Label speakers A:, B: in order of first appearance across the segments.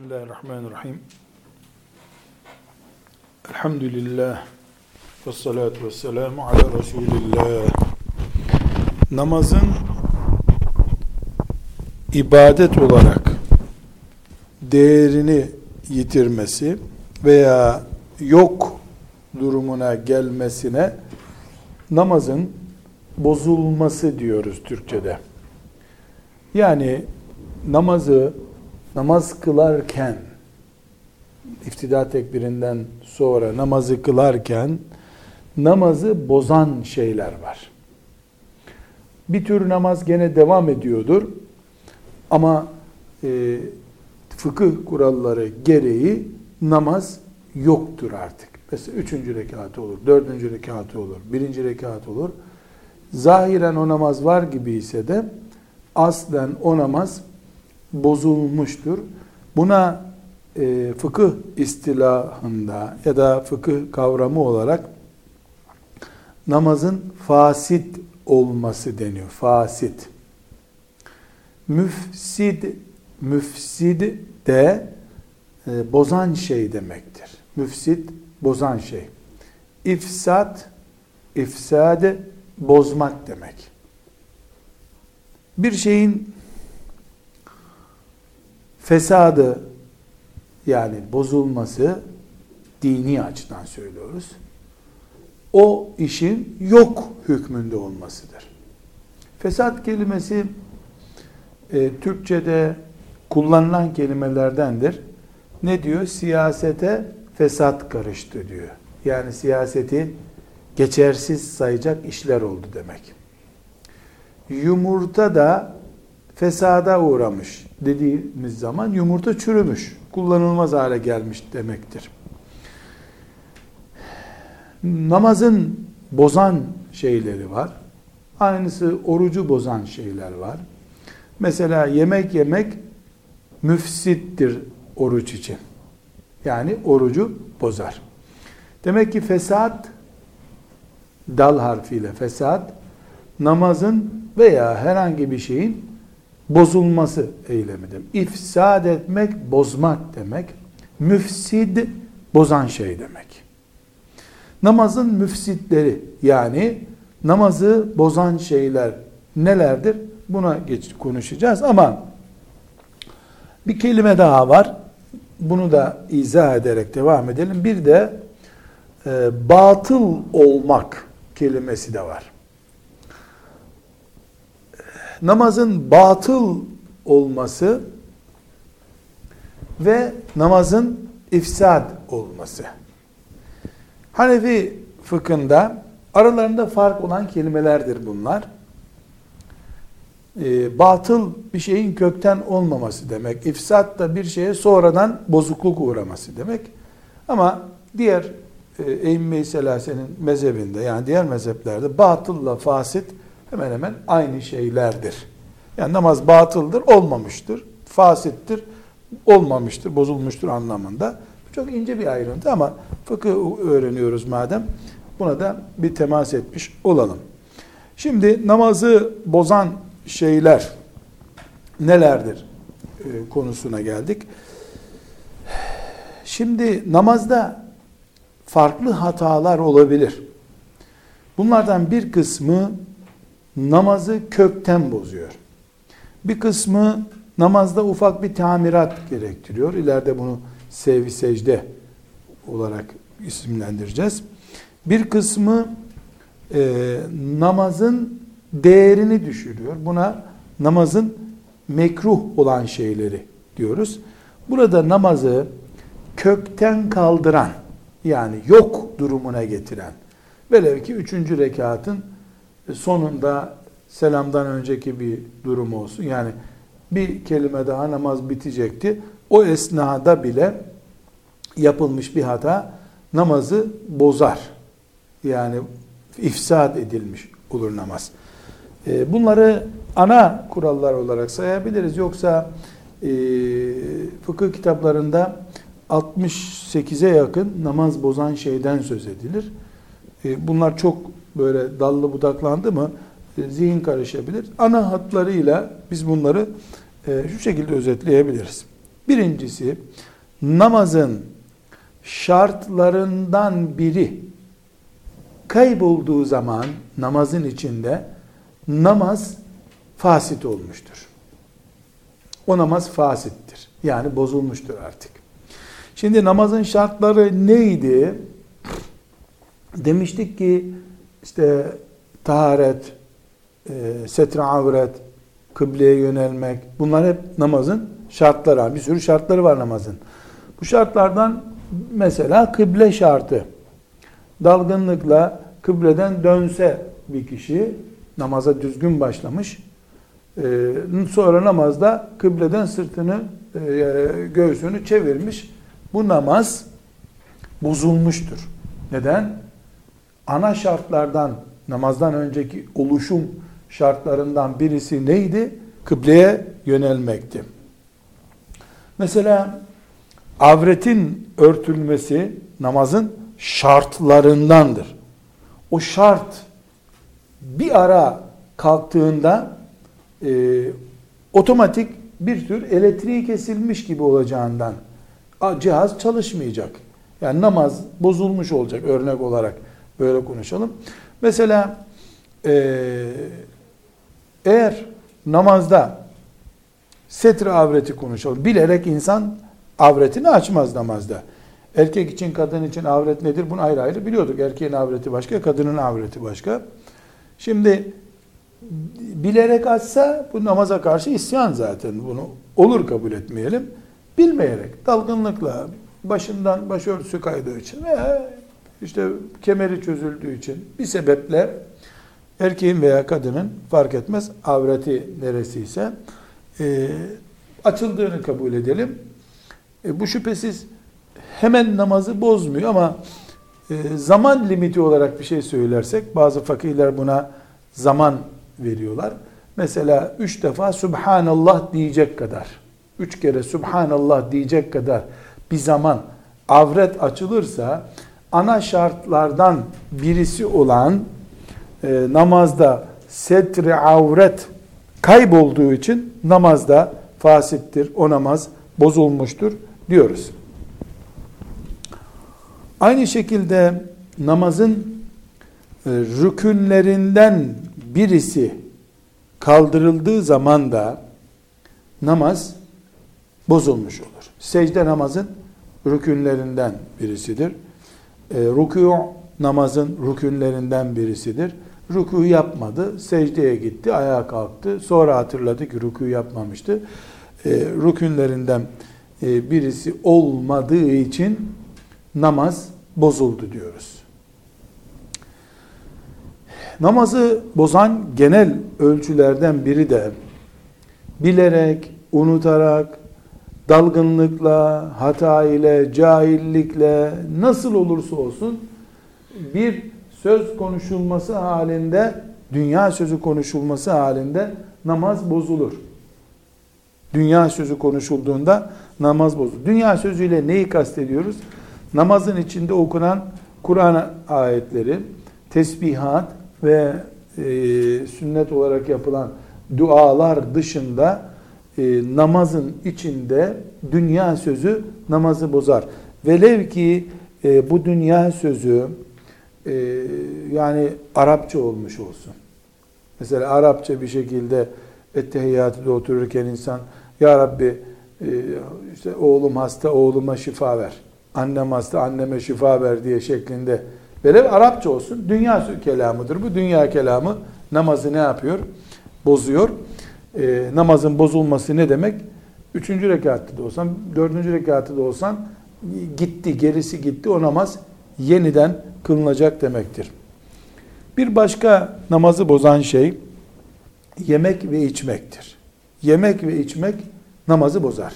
A: Bismillahirrahmanirrahim. Elhamdülillah. Ve salatu ve selamu ala Resulillah. Namazın ibadet olarak değerini yitirmesi veya yok durumuna gelmesine namazın bozulması diyoruz Türkçe'de. Yani namazı namaz kılarken iftida tekbirinden sonra namazı kılarken namazı bozan şeyler var. Bir tür namaz gene devam ediyordur ama e, fıkıh kuralları gereği namaz yoktur artık. Mesela üçüncü rekatı olur, dördüncü rekatı olur, birinci rekat olur. Zahiren o namaz var gibi ise de aslen o namaz bozulmuştur. Buna e, fıkıh istilahında ya da fıkıh kavramı olarak namazın fasit olması deniyor. Fasit. Müfsid, müfsid de e, bozan şey demektir. Müfsid, bozan şey. İfsat, ifsade, bozmak demek. Bir şeyin fesadı yani bozulması dini açıdan söylüyoruz. O işin yok hükmünde olmasıdır. Fesat kelimesi e, Türkçe'de kullanılan kelimelerdendir. Ne diyor? Siyasete fesat karıştı diyor. Yani siyaseti geçersiz sayacak işler oldu demek. Yumurta da fesada uğramış dediğimiz zaman yumurta çürümüş, kullanılmaz hale gelmiş demektir. Namazın bozan şeyleri var. Aynısı orucu bozan şeyler var. Mesela yemek yemek müfsittir oruç için. Yani orucu bozar. Demek ki fesat dal harfiyle fesat namazın veya herhangi bir şeyin bozulması eylemi demek. İfsad etmek, bozmak demek. Müfsid, bozan şey demek. Namazın müfsitleri yani namazı bozan şeyler nelerdir? Buna geç konuşacağız ama bir kelime daha var. Bunu da izah ederek devam edelim. Bir de e, batıl olmak kelimesi de var namazın batıl olması ve namazın ifsad olması. Hanefi fıkhında aralarında fark olan kelimelerdir bunlar. E, batıl bir şeyin kökten olmaması demek. İfsat da bir şeye sonradan bozukluk uğraması demek. Ama diğer e, Eyyim-i Selase'nin mezhebinde yani diğer mezheplerde batılla fasit hemen hemen aynı şeylerdir. Yani namaz batıldır, olmamıştır, fasittir, olmamıştır, bozulmuştur anlamında. Çok ince bir ayrıntı ama fıkıh öğreniyoruz madem. Buna da bir temas etmiş olalım. Şimdi namazı bozan şeyler nelerdir e, konusuna geldik. Şimdi namazda farklı hatalar olabilir. Bunlardan bir kısmı namazı kökten bozuyor. Bir kısmı namazda ufak bir tamirat gerektiriyor. İleride bunu sevgi secde olarak isimlendireceğiz. Bir kısmı e, namazın değerini düşürüyor. Buna namazın mekruh olan şeyleri diyoruz. Burada namazı kökten kaldıran yani yok durumuna getiren velev ki üçüncü rekatın sonunda selamdan önceki bir durum olsun. Yani bir kelime daha namaz bitecekti. O esnada bile yapılmış bir hata namazı bozar. Yani ifsad edilmiş olur namaz. Ee, bunları ana kurallar olarak sayabiliriz. Yoksa e, fıkıh kitaplarında 68'e yakın namaz bozan şeyden söz edilir. E, bunlar çok böyle dallı budaklandı mı zihin karışabilir. Ana hatlarıyla biz bunları e, şu şekilde özetleyebiliriz. Birincisi namazın şartlarından biri kaybolduğu zaman namazın içinde namaz fasit olmuştur. O namaz fasittir. Yani bozulmuştur artık. Şimdi namazın şartları neydi? Demiştik ki işte taharet, e, setre avret, kıbleye yönelmek bunlar hep namazın şartları. Bir sürü şartları var namazın. Bu şartlardan mesela kıble şartı. Dalgınlıkla kıbleden dönse bir kişi namaza düzgün başlamış. E, sonra namazda kıbleden sırtını, e, göğsünü çevirmiş. Bu namaz bozulmuştur. Neden? Ana şartlardan, namazdan önceki oluşum şartlarından birisi neydi? Kıbleye yönelmekti. Mesela avretin örtülmesi namazın şartlarındandır. O şart bir ara kalktığında e, otomatik bir tür elektriği kesilmiş gibi olacağından cihaz çalışmayacak. Yani namaz bozulmuş olacak örnek olarak böyle konuşalım. Mesela e, eğer namazda setre avreti konuşalım. Bilerek insan avretini açmaz namazda. Erkek için, kadın için avret nedir? Bunu ayrı ayrı biliyorduk. Erkeğin avreti başka, kadının avreti başka. Şimdi bilerek açsa bu namaza karşı isyan zaten. Bunu olur kabul etmeyelim. Bilmeyerek, dalgınlıkla, başından başörtüsü kaydığı için veya işte kemeri çözüldüğü için bir sebeple erkeğin veya kadının fark etmez avreti neresiyse e, açıldığını kabul edelim. E, bu şüphesiz hemen namazı bozmuyor ama e, zaman limiti olarak bir şey söylersek bazı fakirler buna zaman veriyorlar. Mesela üç defa Subhanallah diyecek kadar, üç kere Subhanallah diyecek kadar bir zaman avret açılırsa ana şartlardan birisi olan e, namazda setri avret kaybolduğu için namazda fasittir, o namaz bozulmuştur diyoruz. Aynı şekilde namazın e, rükünlerinden birisi kaldırıldığı zaman da namaz bozulmuş olur. Secde namazın rükünlerinden birisidir. E, rükû namazın rükünlerinden birisidir. Rükû yapmadı, secdeye gitti, ayağa kalktı. Sonra hatırladı ki rükû yapmamıştı. E, rükünlerinden e, birisi olmadığı için namaz bozuldu diyoruz. Namazı bozan genel ölçülerden biri de bilerek, unutarak, dalgınlıkla, hata ile, cahillikle nasıl olursa olsun bir söz konuşulması halinde, dünya sözü konuşulması halinde namaz bozulur. Dünya sözü konuşulduğunda namaz bozulur. Dünya sözüyle neyi kastediyoruz? Namazın içinde okunan Kur'an ayetleri, tesbihat ve e, sünnet olarak yapılan dualar dışında e, namazın içinde dünya sözü namazı bozar. Velev ki e, bu dünya sözü e, yani Arapça olmuş olsun. Mesela Arapça bir şekilde ettehiyyatıda otururken insan Ya Rabbi e, işte oğlum hasta oğluma şifa ver. Annem hasta anneme şifa ver diye şeklinde Velev Arapça olsun dünya kelamıdır. Bu dünya kelamı namazı ne yapıyor? Bozuyor. E, namazın bozulması ne demek? Üçüncü rekatta da olsan, dördüncü rekatta da olsan gitti, gerisi gitti. O namaz yeniden kılınacak demektir. Bir başka namazı bozan şey yemek ve içmektir. Yemek ve içmek namazı bozar.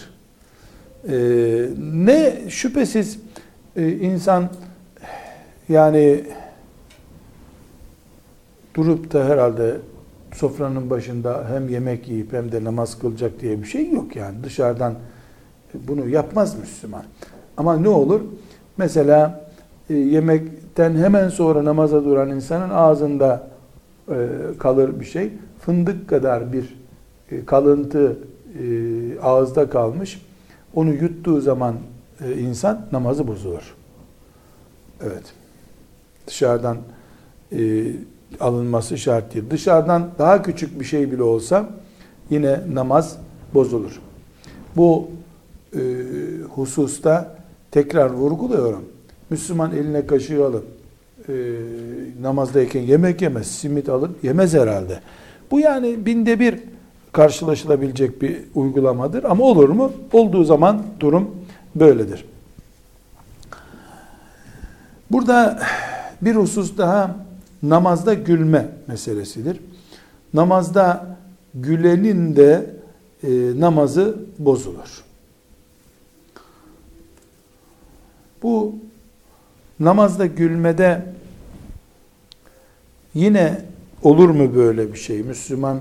A: Ee, ne şüphesiz e, insan yani durup da herhalde sofranın başında hem yemek yiyip hem de namaz kılacak diye bir şey yok yani. Dışarıdan bunu yapmaz Müslüman. Ama ne olur? Mesela yemekten hemen sonra namaza duran insanın ağzında e, kalır bir şey. Fındık kadar bir e, kalıntı e, ağızda kalmış. onu yuttuğu zaman e, insan namazı bozulur. Evet. Dışarıdan e, alınması şart değil. Dışarıdan daha küçük bir şey bile olsa yine namaz bozulur. Bu e, hususta tekrar vurguluyorum. Müslüman eline kaşığı alıp e, namazdayken yemek yemez, simit alıp yemez herhalde. Bu yani binde bir karşılaşılabilecek bir uygulamadır. Ama olur mu? Olduğu zaman durum böyledir. Burada bir husus daha namazda gülme meselesidir. Namazda gülenin de e, namazı bozulur. Bu namazda gülmede yine olur mu böyle bir şey? Müslüman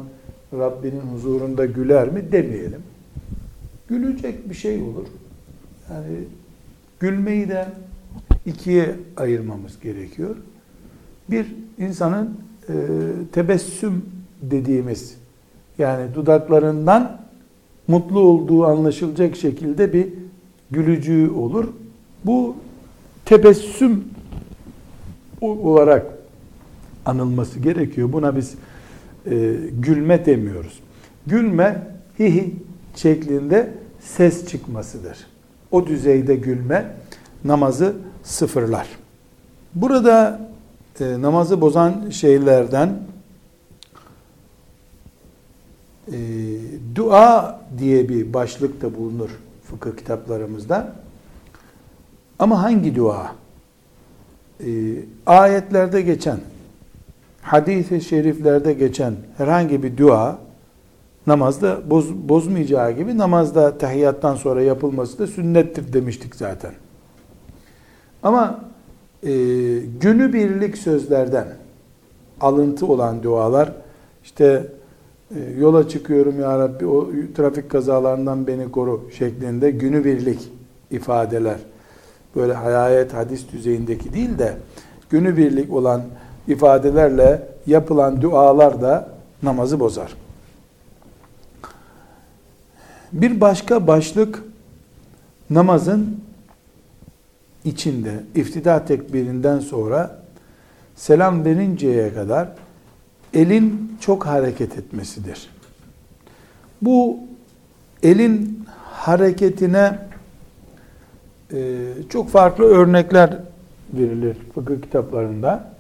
A: Rabbinin huzurunda güler mi demeyelim. Gülecek bir şey olur. Yani gülmeyi de ikiye ayırmamız gerekiyor. Bir insanın e, tebessüm dediğimiz yani dudaklarından mutlu olduğu anlaşılacak şekilde bir gülücüğü olur. Bu tebessüm olarak anılması gerekiyor. Buna biz e, gülme demiyoruz. Gülme hihi şeklinde ses çıkmasıdır. O düzeyde gülme namazı sıfırlar. Burada e, namazı bozan şeylerden e, dua diye bir başlık da bulunur fıkıh kitaplarımızda. Ama hangi dua? E, ayetlerde geçen, hadis-i şeriflerde geçen herhangi bir dua namazda boz, bozmayacağı gibi namazda tahiyyattan sonra yapılması da sünnettir demiştik zaten. Ama e, günübirlik sözlerden alıntı olan dualar işte e, yola çıkıyorum ya Rabbi o trafik kazalarından beni koru şeklinde günübirlik ifadeler böyle hayayet hadis düzeyindeki değil de günübirlik olan ifadelerle yapılan dualar da namazı bozar. Bir başka başlık namazın içinde iftida tekbirinden sonra selam verinceye kadar elin çok hareket etmesidir. Bu elin hareketine çok farklı örnekler verilir fıkıh kitaplarında.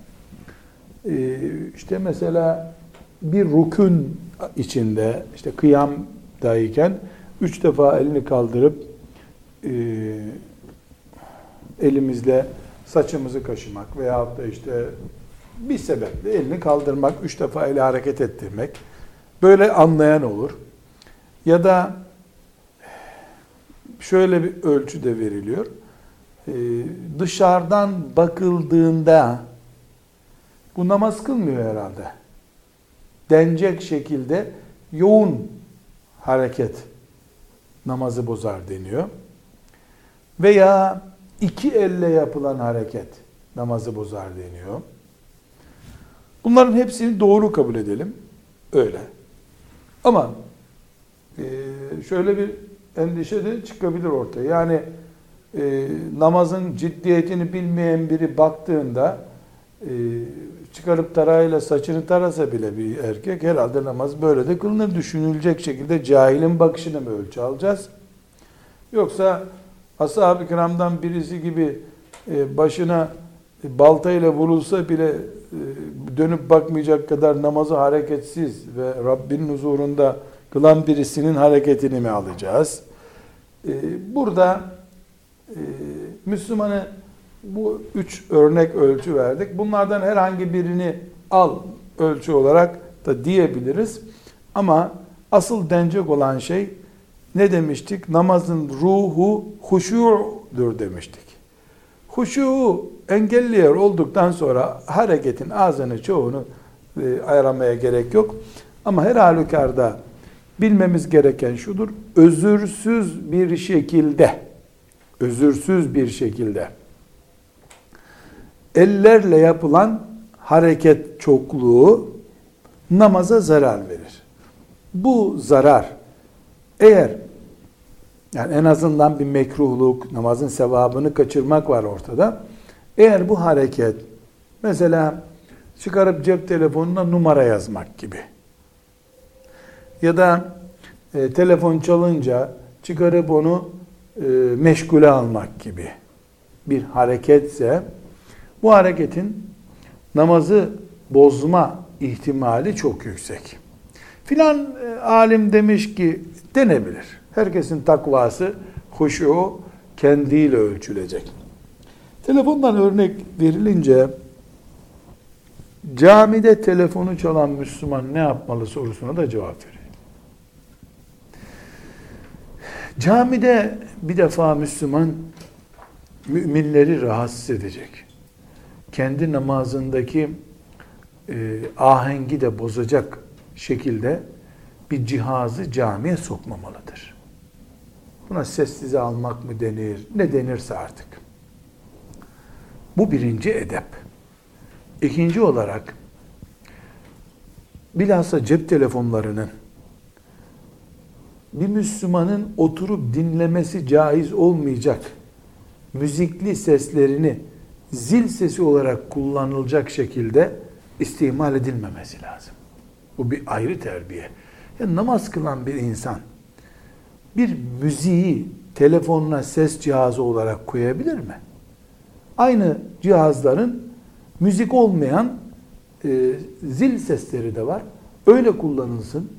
A: E, işte mesela bir rukun içinde işte kıyamdayken üç defa elini kaldırıp e, elimizle saçımızı kaşımak veyahut da işte bir sebeple elini kaldırmak, üç defa eli hareket ettirmek böyle anlayan olur. Ya da şöyle bir ölçü de veriliyor. Ee, dışarıdan bakıldığında bu namaz kılmıyor herhalde. Denecek şekilde yoğun hareket namazı bozar deniyor. Veya iki elle yapılan hareket namazı bozar deniyor. Bunların hepsini doğru kabul edelim. Öyle. Ama e, şöyle bir endişe de çıkabilir ortaya. Yani e, namazın ciddiyetini bilmeyen biri baktığında e, çıkarıp tarayla saçını tarasa bile bir erkek herhalde namaz böyle de kılınır düşünülecek şekilde cahilin bakışını mı ölçü alacağız? Yoksa ashab-ı kiramdan birisi gibi e, başına baltayla vurulsa bile e, dönüp bakmayacak kadar namazı hareketsiz ve Rabbinin huzurunda kılan birisinin hareketini mi alacağız? E, burada Müslümanı bu üç örnek ölçü verdik. Bunlardan herhangi birini al ölçü olarak da diyebiliriz. Ama asıl denecek olan şey ne demiştik? Namazın ruhu huşu'dur demiştik. Huşu'u engelliyor olduktan sonra hareketin ağzını çoğunu e, ayıramaya gerek yok. Ama her halükarda bilmemiz gereken şudur. Özürsüz bir şekilde özürsüz bir şekilde ellerle yapılan hareket çokluğu namaza zarar verir. Bu zarar eğer Yani en azından bir mekruhluk, namazın sevabını kaçırmak var ortada. Eğer bu hareket mesela çıkarıp cep telefonuna numara yazmak gibi ya da e, telefon çalınca çıkarıp onu e, meşgule almak gibi bir hareketse bu hareketin namazı bozma ihtimali çok yüksek. Filan e, alim demiş ki denebilir. Herkesin takvası, huşu kendiyle ölçülecek. Telefondan örnek verilince camide telefonu çalan Müslüman ne yapmalı sorusuna da cevap veriyor. Camide bir defa Müslüman müminleri rahatsız edecek. Kendi namazındaki e, ahengi de bozacak şekilde bir cihazı camiye sokmamalıdır. Buna sessize almak mı denir, ne denirse artık. Bu birinci edep. İkinci olarak bilhassa cep telefonlarının bir Müslümanın oturup dinlemesi caiz olmayacak müzikli seslerini zil sesi olarak kullanılacak şekilde istimal edilmemesi lazım. Bu bir ayrı terbiye. Yani namaz kılan bir insan bir müziği telefonuna ses cihazı olarak koyabilir mi? Aynı cihazların müzik olmayan e, zil sesleri de var. Öyle kullanılsın.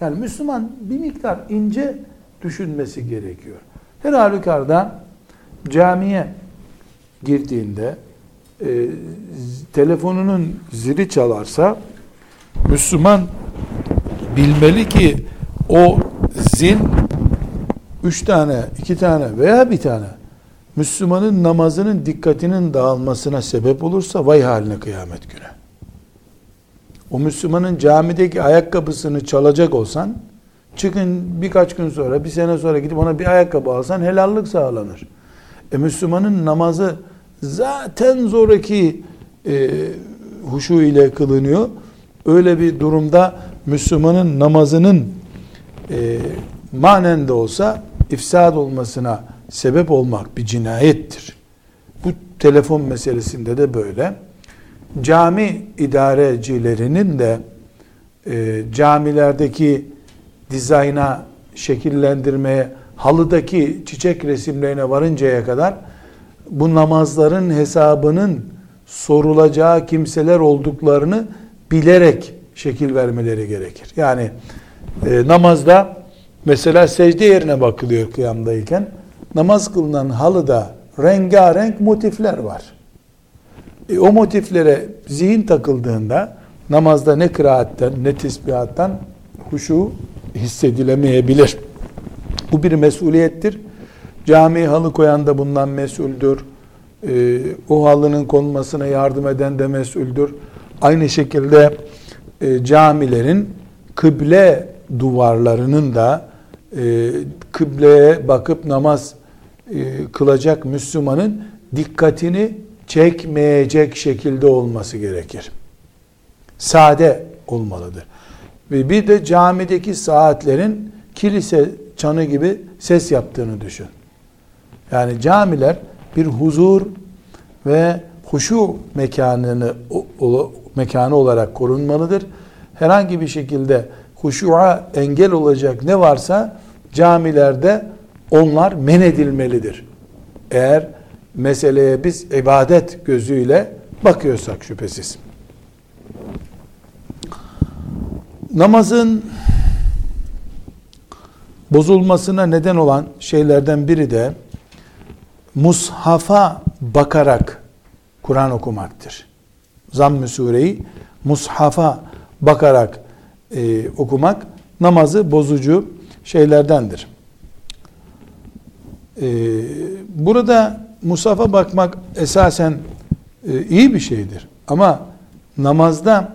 A: Yani Müslüman bir miktar ince düşünmesi gerekiyor. Her halükarda camiye girdiğinde e, telefonunun zili çalarsa Müslüman bilmeli ki o zil üç tane, iki tane veya bir tane Müslümanın namazının dikkatinin dağılmasına sebep olursa vay haline kıyamet günü. O Müslümanın camideki ayakkabısını çalacak olsan çıkın birkaç gün sonra bir sene sonra gidip ona bir ayakkabı alsan helallik sağlanır. E Müslümanın namazı zaten zoraki e, huşu ile kılınıyor. Öyle bir durumda Müslümanın namazının e, manen de olsa ifsad olmasına sebep olmak bir cinayettir. Bu telefon meselesinde de böyle. Cami idarecilerinin de e, camilerdeki dizayna, şekillendirmeye, halıdaki çiçek resimlerine varıncaya kadar bu namazların hesabının sorulacağı kimseler olduklarını bilerek şekil vermeleri gerekir. Yani e, namazda mesela secde yerine bakılıyor kıyamdayken namaz kılınan halıda rengarenk motifler var. E, o motiflere zihin takıldığında namazda ne kıraatten ne tesbihattan huşu hissedilemeyebilir. Bu bir mesuliyettir. Cami halı koyan da bundan mesuldür. Ee, o halının konmasına yardım eden de mesuldür. Aynı şekilde e, camilerin kıble duvarlarının da e, kıbleye bakıp namaz e, kılacak Müslümanın dikkatini çekmeyecek şekilde olması gerekir. Sade olmalıdır. Ve bir de camideki saatlerin kilise çanı gibi ses yaptığını düşün. Yani camiler bir huzur ve huşu mekanını mekanı olarak korunmalıdır. Herhangi bir şekilde huşuğa engel olacak ne varsa camilerde onlar men edilmelidir. Eğer meseleye biz ibadet gözüyle bakıyorsak şüphesiz. Namazın bozulmasına neden olan şeylerden biri de mushafa bakarak Kur'an okumaktır. Zamm-ı sureyi mushafa bakarak e, okumak namazı bozucu şeylerdendir. E, burada mushafa bakmak esasen e, iyi bir şeydir. Ama namazda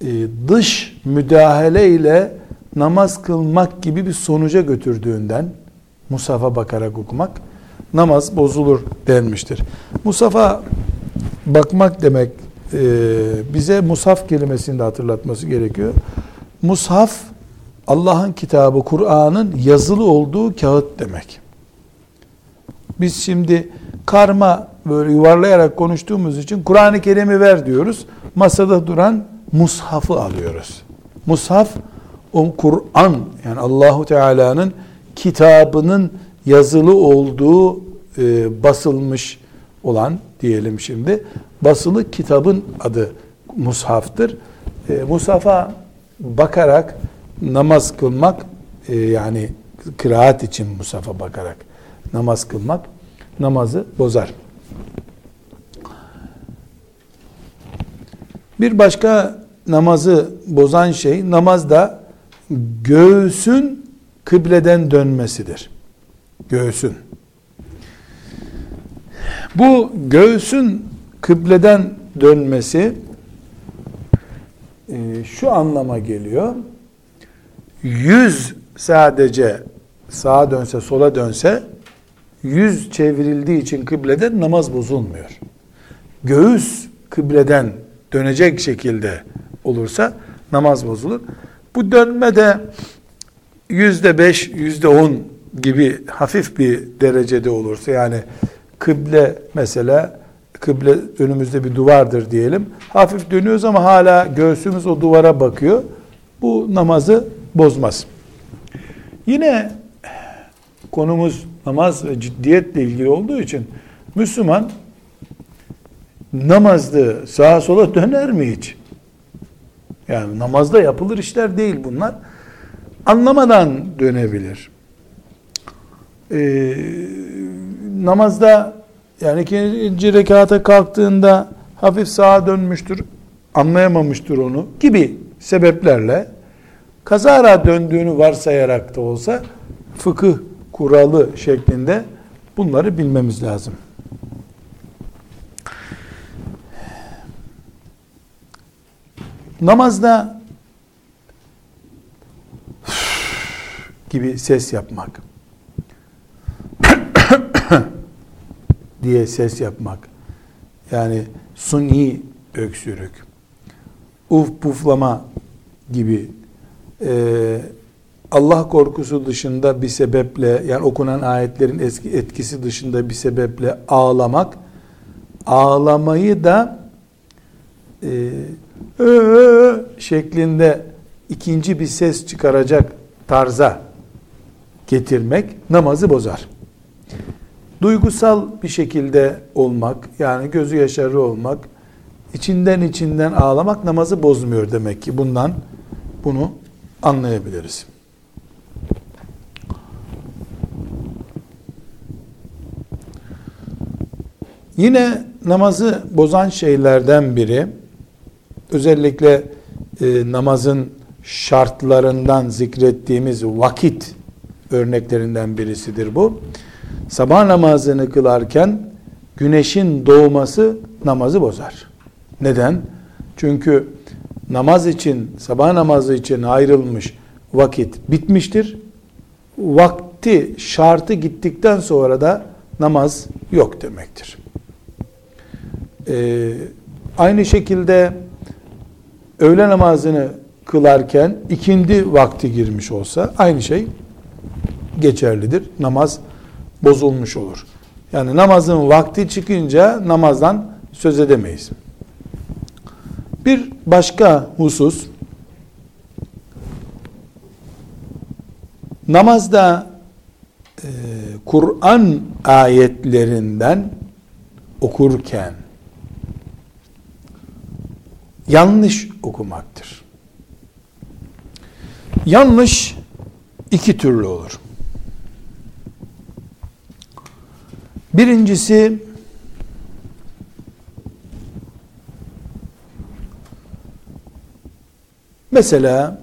A: e, dış müdahale ile namaz kılmak gibi bir sonuca götürdüğünden Musaf'a bakarak okumak namaz bozulur denmiştir. Musaf'a bakmak demek e, bize Musaf kelimesini de hatırlatması gerekiyor. Mushaf Allah'ın kitabı Kur'an'ın yazılı olduğu kağıt demek. Biz şimdi karma böyle yuvarlayarak konuştuğumuz için Kur'an-ı Kerim'i ver diyoruz. Masada duran mushafı alıyoruz. Mushaf o Kur'an yani Allahu Teala'nın kitabının yazılı olduğu e, basılmış olan diyelim şimdi basılı kitabın adı mushaftır. E, mushafa bakarak namaz kılmak e, yani kıraat için mushafa bakarak namaz kılmak namazı bozar. Bir başka namazı bozan şey namazda göğsün kıbleden dönmesidir. Göğsün. Bu göğsün kıbleden dönmesi e, şu anlama geliyor. Yüz sadece sağa dönse sola dönse yüz çevrildiği için kıbleden namaz bozulmuyor. Göğüs kıbleden dönecek şekilde olursa namaz bozulur. Bu dönme de yüzde beş, yüzde on gibi hafif bir derecede olursa yani kıble mesela kıble önümüzde bir duvardır diyelim. Hafif dönüyoruz ama hala göğsümüz o duvara bakıyor. Bu namazı bozmaz. Yine konumuz namaz ve ciddiyetle ilgili olduğu için Müslüman namazda sağa sola döner mi hiç? Yani namazda yapılır işler değil bunlar. Anlamadan dönebilir. Ee, namazda yani ikinci rekata kalktığında hafif sağa dönmüştür, anlayamamıştır onu gibi sebeplerle kazara döndüğünü varsayarak da olsa fıkıh kuralı şeklinde bunları bilmemiz lazım. Namazda gibi ses yapmak diye ses yapmak yani suni öksürük uf puflama gibi e, Allah korkusu dışında bir sebeple yani okunan ayetlerin eski etkisi dışında bir sebeple ağlamak ağlamayı da e, şeklinde ikinci bir ses çıkaracak tarza getirmek namazı bozar. Duygusal bir şekilde olmak, yani gözü yaşarı olmak, içinden içinden ağlamak namazı bozmuyor demek ki. Bundan bunu anlayabiliriz. Yine namazı bozan şeylerden biri özellikle e, namazın şartlarından zikrettiğimiz vakit örneklerinden birisidir bu. Sabah namazını kılarken güneşin doğması namazı bozar. Neden? Çünkü namaz için, sabah namazı için ayrılmış vakit bitmiştir. Vakti, şartı gittikten sonra da namaz yok demektir. Ee, aynı şekilde öğle namazını kılarken ikindi vakti girmiş olsa aynı şey geçerlidir. Namaz bozulmuş olur. Yani namazın vakti çıkınca namazdan söz edemeyiz. Bir başka husus namazda e, Kur'an ayetlerinden okurken yanlış okumaktır. Yanlış iki türlü olur. Birincisi mesela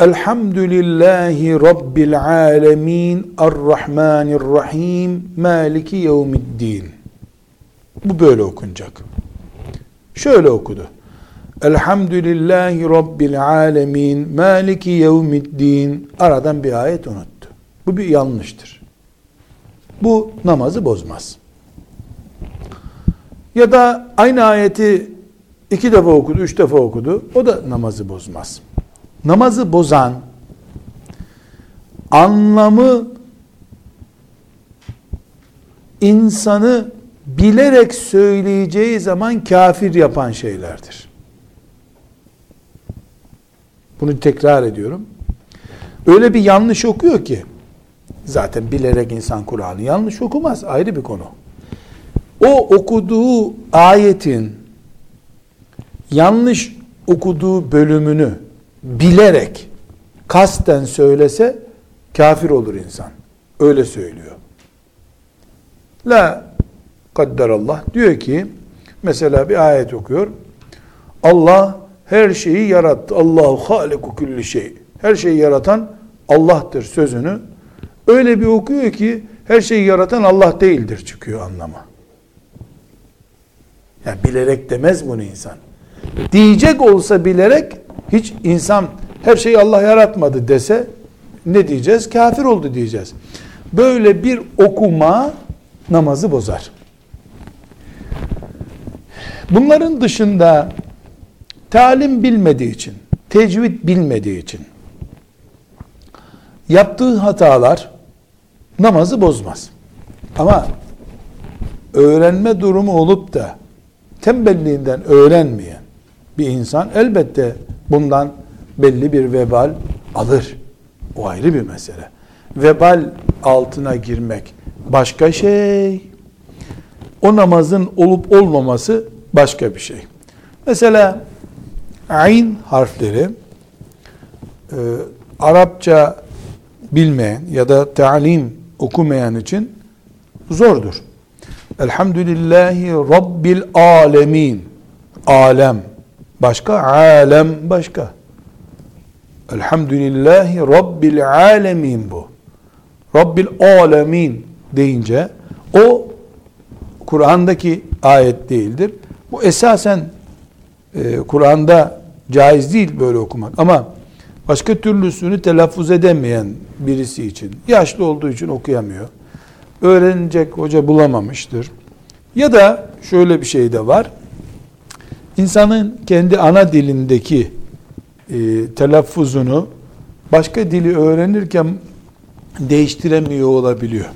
A: Elhamdülillahi Rabbil alemin Errahmanirrahim Maliki yevmiddin Bu böyle okunacak. Şöyle okudu. Elhamdülillahi Rabbil alemin Maliki yevmiddin Aradan bir ayet unuttu. Bu bir yanlıştır. Bu namazı bozmaz. Ya da aynı ayeti iki defa okudu, üç defa okudu. O da namazı bozmaz. Namazı bozan anlamı insanı bilerek söyleyeceği zaman kafir yapan şeylerdir. Bunu tekrar ediyorum. Öyle bir yanlış okuyor ki zaten bilerek insan Kur'an'ı yanlış okumaz ayrı bir konu. O okuduğu ayetin yanlış okuduğu bölümünü bilerek kasten söylese kafir olur insan. Öyle söylüyor. La kadderallah diyor ki mesela bir ayet okuyor. Allah her şeyi yarattı. Allahu haliku kulli şey. Her şeyi yaratan Allah'tır sözünü öyle bir okuyor ki her şeyi yaratan Allah değildir çıkıyor anlamı. Yani bilerek demez bunu insan. Diyecek olsa bilerek hiç insan her şeyi Allah yaratmadı dese ne diyeceğiz? Kafir oldu diyeceğiz. Böyle bir okuma namazı bozar. Bunların dışında talim bilmediği için, tecvid bilmediği için yaptığı hatalar namazı bozmaz. Ama öğrenme durumu olup da tembelliğinden öğrenmeyen bir insan elbette bundan belli bir vebal alır. O ayrı bir mesele. Vebal altına girmek başka şey. O namazın olup olmaması başka bir şey. Mesela ayn harfleri e, Arapça bilmeyen ya da talim okumayan için zordur. Elhamdülillahi Rabbil alemin. Alem başka, alem başka. Elhamdülillahi Rabbil alemin bu. Rabbil alemin deyince o Kur'an'daki ayet değildir. Bu esasen e, Kur'an'da caiz değil böyle okumak ama başka türlüsünü telaffuz edemeyen birisi için, yaşlı olduğu için okuyamıyor. Öğrenecek hoca bulamamıştır. Ya da şöyle bir şey de var. İnsanın kendi ana dilindeki e, telaffuzunu başka dili öğrenirken değiştiremiyor olabiliyor.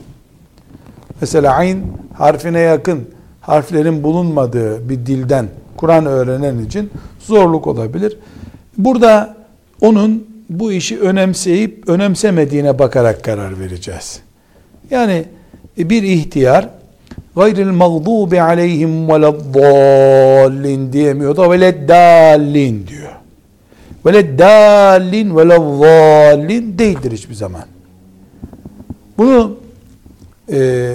A: Mesela ayn harfine yakın harflerin bulunmadığı bir dilden Kur'an öğrenen için zorluk olabilir. Burada onun bu işi önemseyip önemsemediğine bakarak karar vereceğiz. Yani bir ihtiyar gayril mağdubi aleyhim veleddallin diyemiyor da veleddallin diyor. Veleddallin veleddallin değildir hiçbir zaman. Bunu e,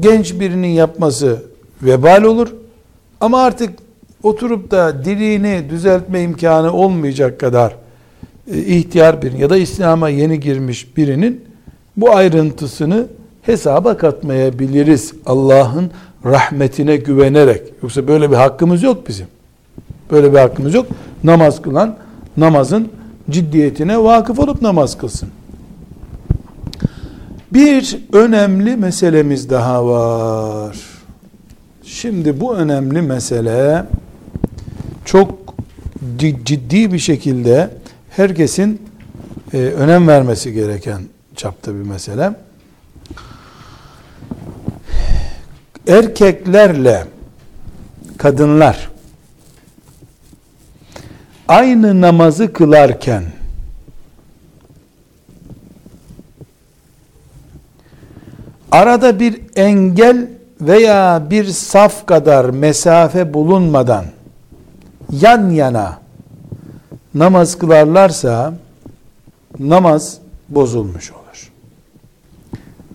A: genç birinin yapması vebal olur. Ama artık oturup da dilini düzeltme imkanı olmayacak kadar e, ihtiyar birinin ya da İslam'a yeni girmiş birinin bu ayrıntısını hesaba katmayabiliriz Allah'ın rahmetine güvenerek. Yoksa böyle bir hakkımız yok bizim. Böyle bir hakkımız yok. Namaz kılan namazın ciddiyetine vakıf olup namaz kılsın. Bir önemli meselemiz daha var. Şimdi bu önemli mesele çok ciddi bir şekilde herkesin e, önem vermesi gereken çapta bir mesele. Erkeklerle kadınlar aynı namazı kılarken arada bir engel veya bir saf kadar mesafe bulunmadan yan yana namaz kılarlarsa namaz bozulmuş olur.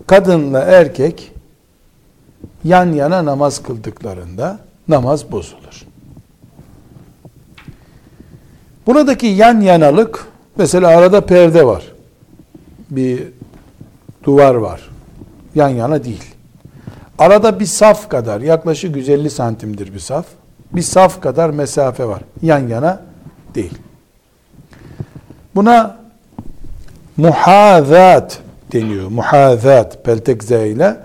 A: Kadınla erkek yan yana namaz kıldıklarında namaz bozulur. Buradaki yan yanalık mesela arada perde var. Bir duvar var. Yan yana değil. Arada bir saf kadar yaklaşık 150 santimdir bir saf. Bir saf kadar mesafe var. Yan yana değil. Buna muhazat deniyor. Muhazat peltek ile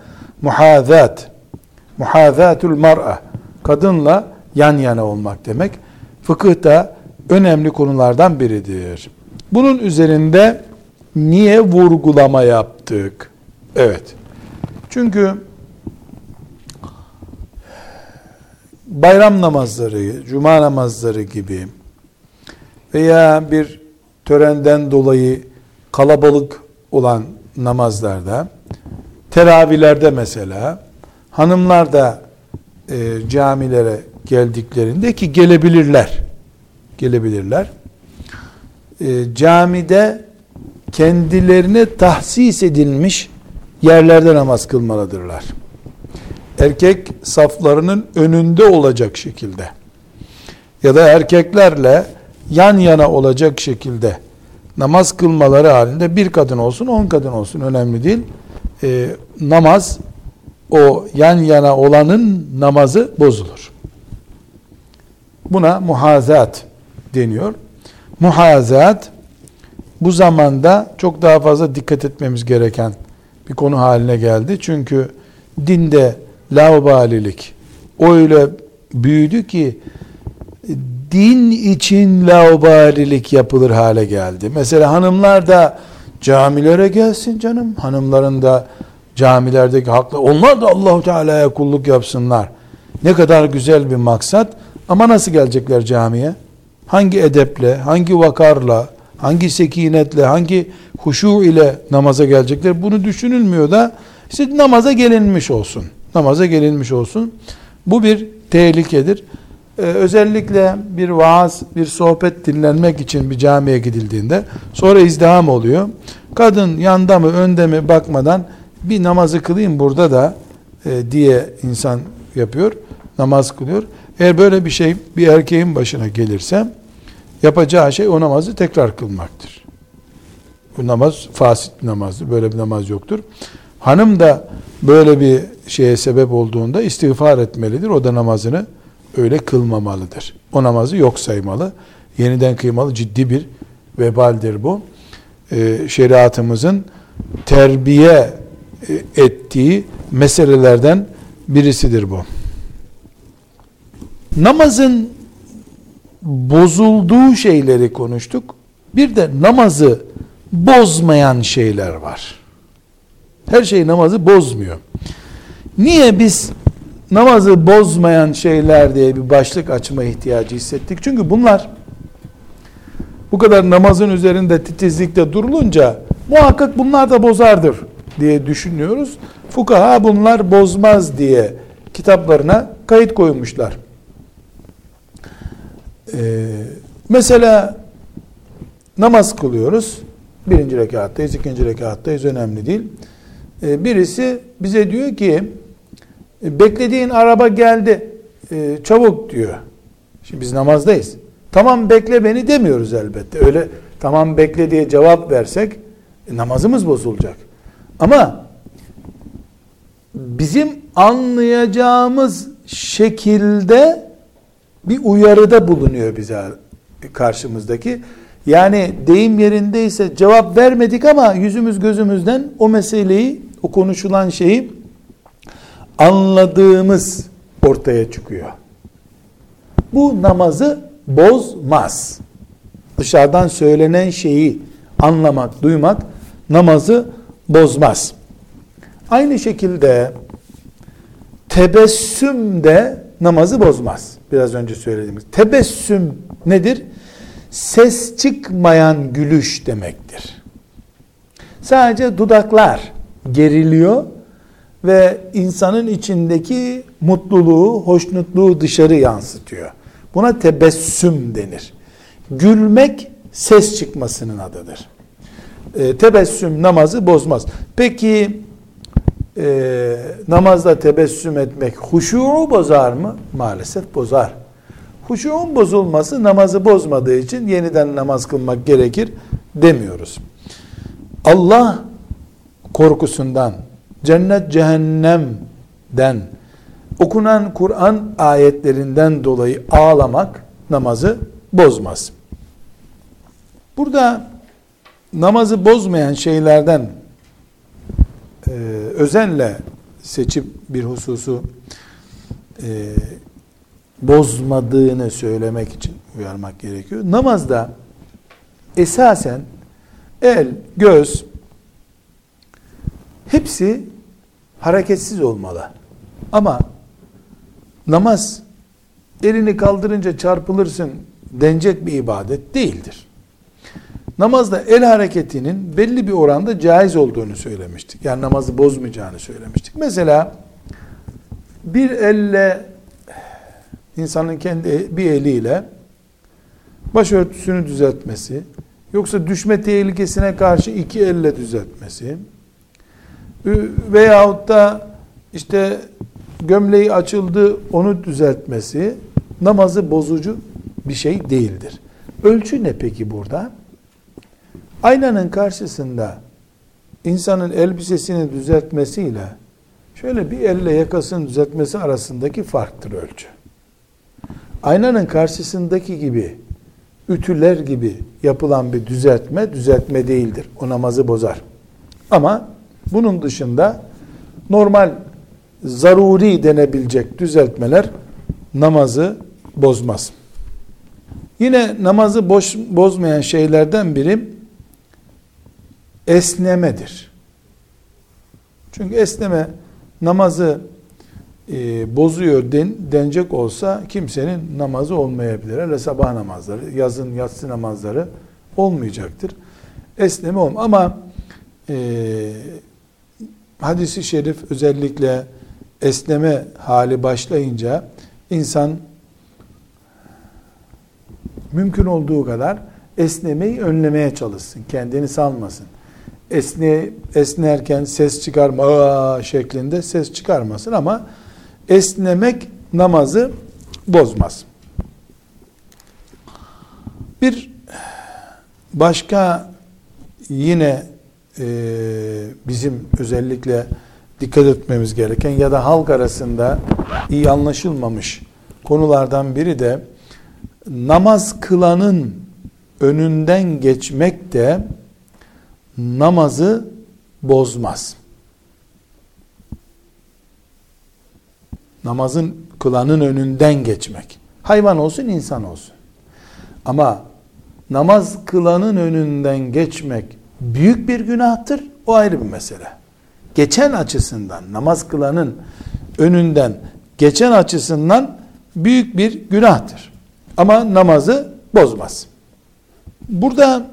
A: muhazat muhazatul mar'a kadınla yan yana olmak demek. Fıkıh da önemli konulardan biridir. Bunun üzerinde niye vurgulama yaptık? Evet. Çünkü bayram namazları, cuma namazları gibi veya bir törenden dolayı kalabalık olan namazlarda, teravihlerde mesela, hanımlar da e, camilere geldiklerinde ki gelebilirler, gelebilirler. E, camide kendilerine tahsis edilmiş yerlerde namaz kılmalıdırlar. Erkek saflarının önünde olacak şekilde ya da erkeklerle yan yana olacak şekilde namaz kılmaları halinde bir kadın olsun on kadın olsun önemli değil. E, namaz o yan yana olanın namazı bozulur. Buna muhazat deniyor. Muhazat bu zamanda çok daha fazla dikkat etmemiz gereken bir konu haline geldi. Çünkü dinde laubalilik öyle büyüdü ki din için laubalilik yapılır hale geldi. Mesela hanımlar da camilere gelsin canım. Hanımların da camilerdeki haklı. Onlar da Allahu Teala'ya kulluk yapsınlar. Ne kadar güzel bir maksat. Ama nasıl gelecekler camiye? Hangi edeple, hangi vakarla, hangi sekinetle, hangi huşu ile namaza gelecekler? Bunu düşünülmüyor da işte namaza gelinmiş olsun. Namaza gelinmiş olsun. Bu bir tehlikedir. Ee, özellikle bir vaaz, bir sohbet dinlenmek için bir camiye gidildiğinde sonra izdiham oluyor. Kadın yanda mı önde mi bakmadan bir namazı kılayım burada da e, diye insan yapıyor. Namaz kılıyor. Eğer böyle bir şey bir erkeğin başına gelirse yapacağı şey o namazı tekrar kılmaktır. Bu namaz fasit bir namazdır. Böyle bir namaz yoktur. Hanım da böyle bir şeye sebep olduğunda istiğfar etmelidir. O da namazını öyle kılmamalıdır. O namazı yok saymalı. Yeniden kıymalı ciddi bir vebaldir bu. Ee, şeriatımızın terbiye e, ettiği meselelerden birisidir bu. Namazın bozulduğu şeyleri konuştuk. Bir de namazı bozmayan şeyler var. Her şey namazı bozmuyor. Niye biz namazı bozmayan şeyler diye bir başlık açma ihtiyacı hissettik? Çünkü bunlar bu kadar namazın üzerinde titizlikte durulunca muhakkak bunlar da bozardır diye düşünüyoruz. Fukaha bunlar bozmaz diye kitaplarına kayıt koymuşlar. Ee, mesela namaz kılıyoruz. Birinci rekattayız, ikinci rekattayız. Önemli değil. Ee, birisi bize diyor ki beklediğin araba geldi. Ee, çabuk diyor. Şimdi biz namazdayız. Tamam bekle beni demiyoruz elbette. Öyle tamam bekle diye cevap versek e, namazımız bozulacak. Ama bizim anlayacağımız şekilde bir uyarıda bulunuyor bize karşımızdaki. Yani deyim yerindeyse cevap vermedik ama yüzümüz gözümüzden o meseleyi, o konuşulan şeyi anladığımız ortaya çıkıyor. Bu namazı bozmaz. Dışarıdan söylenen şeyi anlamak, duymak namazı bozmaz. Aynı şekilde tebessüm de namazı bozmaz. Biraz önce söylediğimiz. Tebessüm nedir? Ses çıkmayan gülüş demektir. Sadece dudaklar geriliyor ve insanın içindeki mutluluğu, hoşnutluğu dışarı yansıtıyor. Buna tebessüm denir. Gülmek ses çıkmasının adıdır. E, tebessüm namazı bozmaz. Peki e, namazda tebessüm etmek huşuğu bozar mı? Maalesef bozar. Huşuğun bozulması namazı bozmadığı için yeniden namaz kılmak gerekir demiyoruz. Allah korkusundan, cennet cehennemden, okunan Kur'an ayetlerinden dolayı ağlamak namazı bozmaz. Burada namazı bozmayan şeylerden e, özenle seçip bir hususu e, bozmadığını söylemek için uyarmak gerekiyor. Namazda esasen el, göz hepsi hareketsiz olmalı. Ama namaz elini kaldırınca çarpılırsın denecek bir ibadet değildir. Namazda el hareketinin belli bir oranda caiz olduğunu söylemiştik. Yani namazı bozmayacağını söylemiştik. Mesela bir elle insanın kendi bir eliyle başörtüsünü düzeltmesi, yoksa düşme tehlikesine karşı iki elle düzeltmesi veyahut da işte gömleği açıldı onu düzeltmesi namazı bozucu bir şey değildir. Ölçü ne peki burada? Aynanın karşısında insanın elbisesini düzeltmesiyle şöyle bir elle yakasını düzeltmesi arasındaki farktır ölçü. Aynanın karşısındaki gibi ütüler gibi yapılan bir düzeltme düzeltme değildir. O namazı bozar. Ama bunun dışında normal zaruri denebilecek düzeltmeler namazı bozmaz. Yine namazı boş, bozmayan şeylerden biri esnemedir. Çünkü esneme namazı e, bozuyor den, denecek olsa kimsenin namazı olmayabilir. Hele sabah namazları, yazın yatsı namazları olmayacaktır. Esneme olm ama e, hadisi şerif özellikle esneme hali başlayınca insan mümkün olduğu kadar esnemeyi önlemeye çalışsın. Kendini salmasın. Esne, esnerken ses çıkarma şeklinde ses çıkarmasın ama esnemek namazı bozmaz. Bir başka yine e, bizim özellikle dikkat etmemiz gereken ya da halk arasında iyi anlaşılmamış konulardan biri de namaz kılanın önünden geçmek de namazı bozmaz. Namazın kılanın önünden geçmek. Hayvan olsun, insan olsun. Ama namaz kılanın önünden geçmek büyük bir günahtır. O ayrı bir mesele. Geçen açısından, namaz kılanın önünden geçen açısından büyük bir günahtır. Ama namazı bozmaz. Burada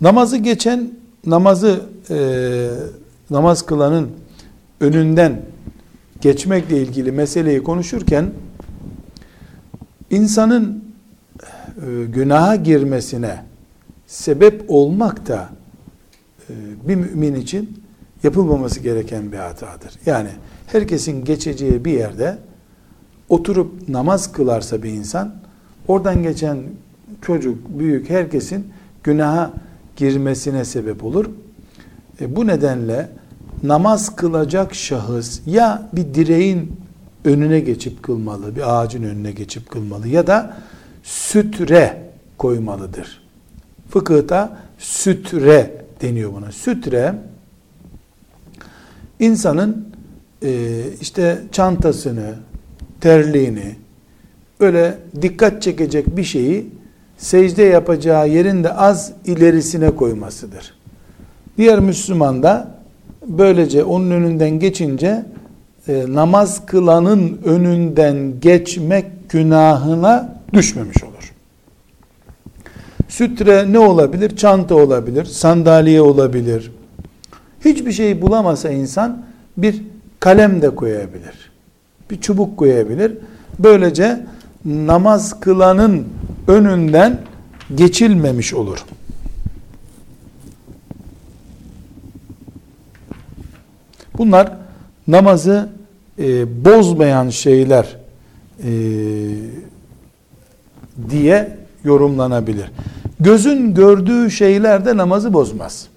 A: namazı geçen, namazı e, namaz kılanın önünden geçmekle ilgili meseleyi konuşurken insanın günaha girmesine sebep olmak da e, bir mümin için yapılmaması gereken bir hatadır. Yani herkesin geçeceği bir yerde oturup namaz kılarsa bir insan oradan geçen çocuk, büyük herkesin günaha girmesine sebep olur. E, bu nedenle namaz kılacak şahıs ya bir direğin önüne geçip kılmalı, bir ağacın önüne geçip kılmalı ya da sütre koymalıdır. Fıkıhta sütre deniyor buna. Sütre insanın e, işte çantasını, terliğini, öyle dikkat çekecek bir şeyi secde yapacağı yerin de az ilerisine koymasıdır. Diğer Müslüman da böylece onun önünden geçince e, namaz kılanın önünden geçmek günahına düşmemiş olur. Sütre ne olabilir? Çanta olabilir, sandalye olabilir. Hiçbir şey bulamasa insan bir kalem de koyabilir. Bir çubuk koyabilir. Böylece namaz kılanın önünden geçilmemiş olur. Bunlar namazı e, bozmayan şeyler e, diye yorumlanabilir. Gözün gördüğü şeyler de namazı bozmaz.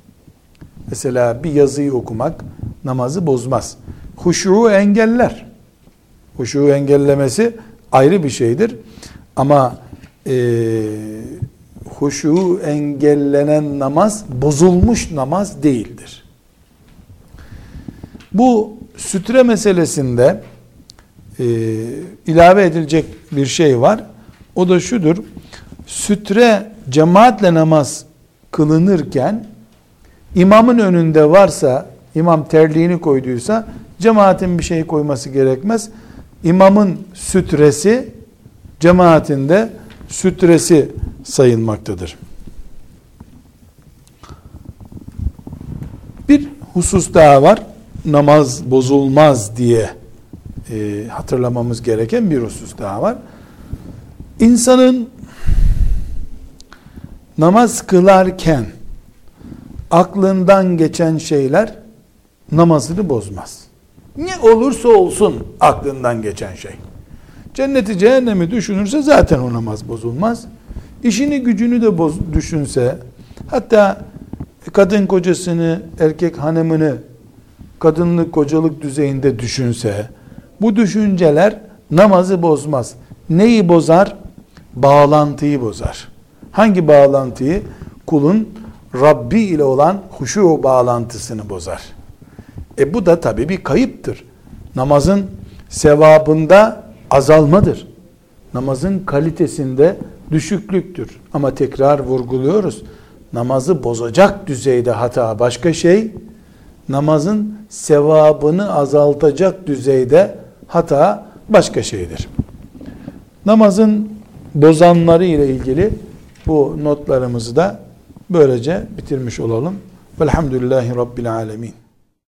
A: Mesela bir yazıyı okumak namazı bozmaz. Huşuğu engeller. Huşuğu engellemesi ayrı bir şeydir. Ama e, huşuğu engellenen namaz bozulmuş namaz değildir. Bu sütre meselesinde e, ilave edilecek bir şey var. O da şudur. Sütre cemaatle namaz kılınırken imamın önünde varsa, imam terliğini koyduysa cemaatin bir şey koyması gerekmez. İmamın sütresi cemaatinde sütresi sayılmaktadır. Bir husus daha var. Namaz bozulmaz diye e, hatırlamamız gereken bir husus daha var. İnsanın namaz kılarken aklından geçen şeyler namazını bozmaz. Ne olursa olsun aklından geçen şey. Cenneti cehennemi düşünürse zaten o namaz bozulmaz. İşini gücünü de boz, düşünse hatta kadın kocasını erkek hanımını kadınlık kocalık düzeyinde düşünse bu düşünceler namazı bozmaz. Neyi bozar? Bağlantıyı bozar. Hangi bağlantıyı? Kulun Rabbi ile olan huşu bağlantısını bozar. E bu da tabi bir kayıptır. Namazın sevabında azalmadır. Namazın kalitesinde düşüklüktür. Ama tekrar vurguluyoruz. Namazı bozacak düzeyde hata başka şey, namazın sevabını azaltacak düzeyde hata başka şeydir. Namazın bozanları ile ilgili bu notlarımızı da böylece bitirmiş olalım. Velhamdülillahi Rabbil Alemin.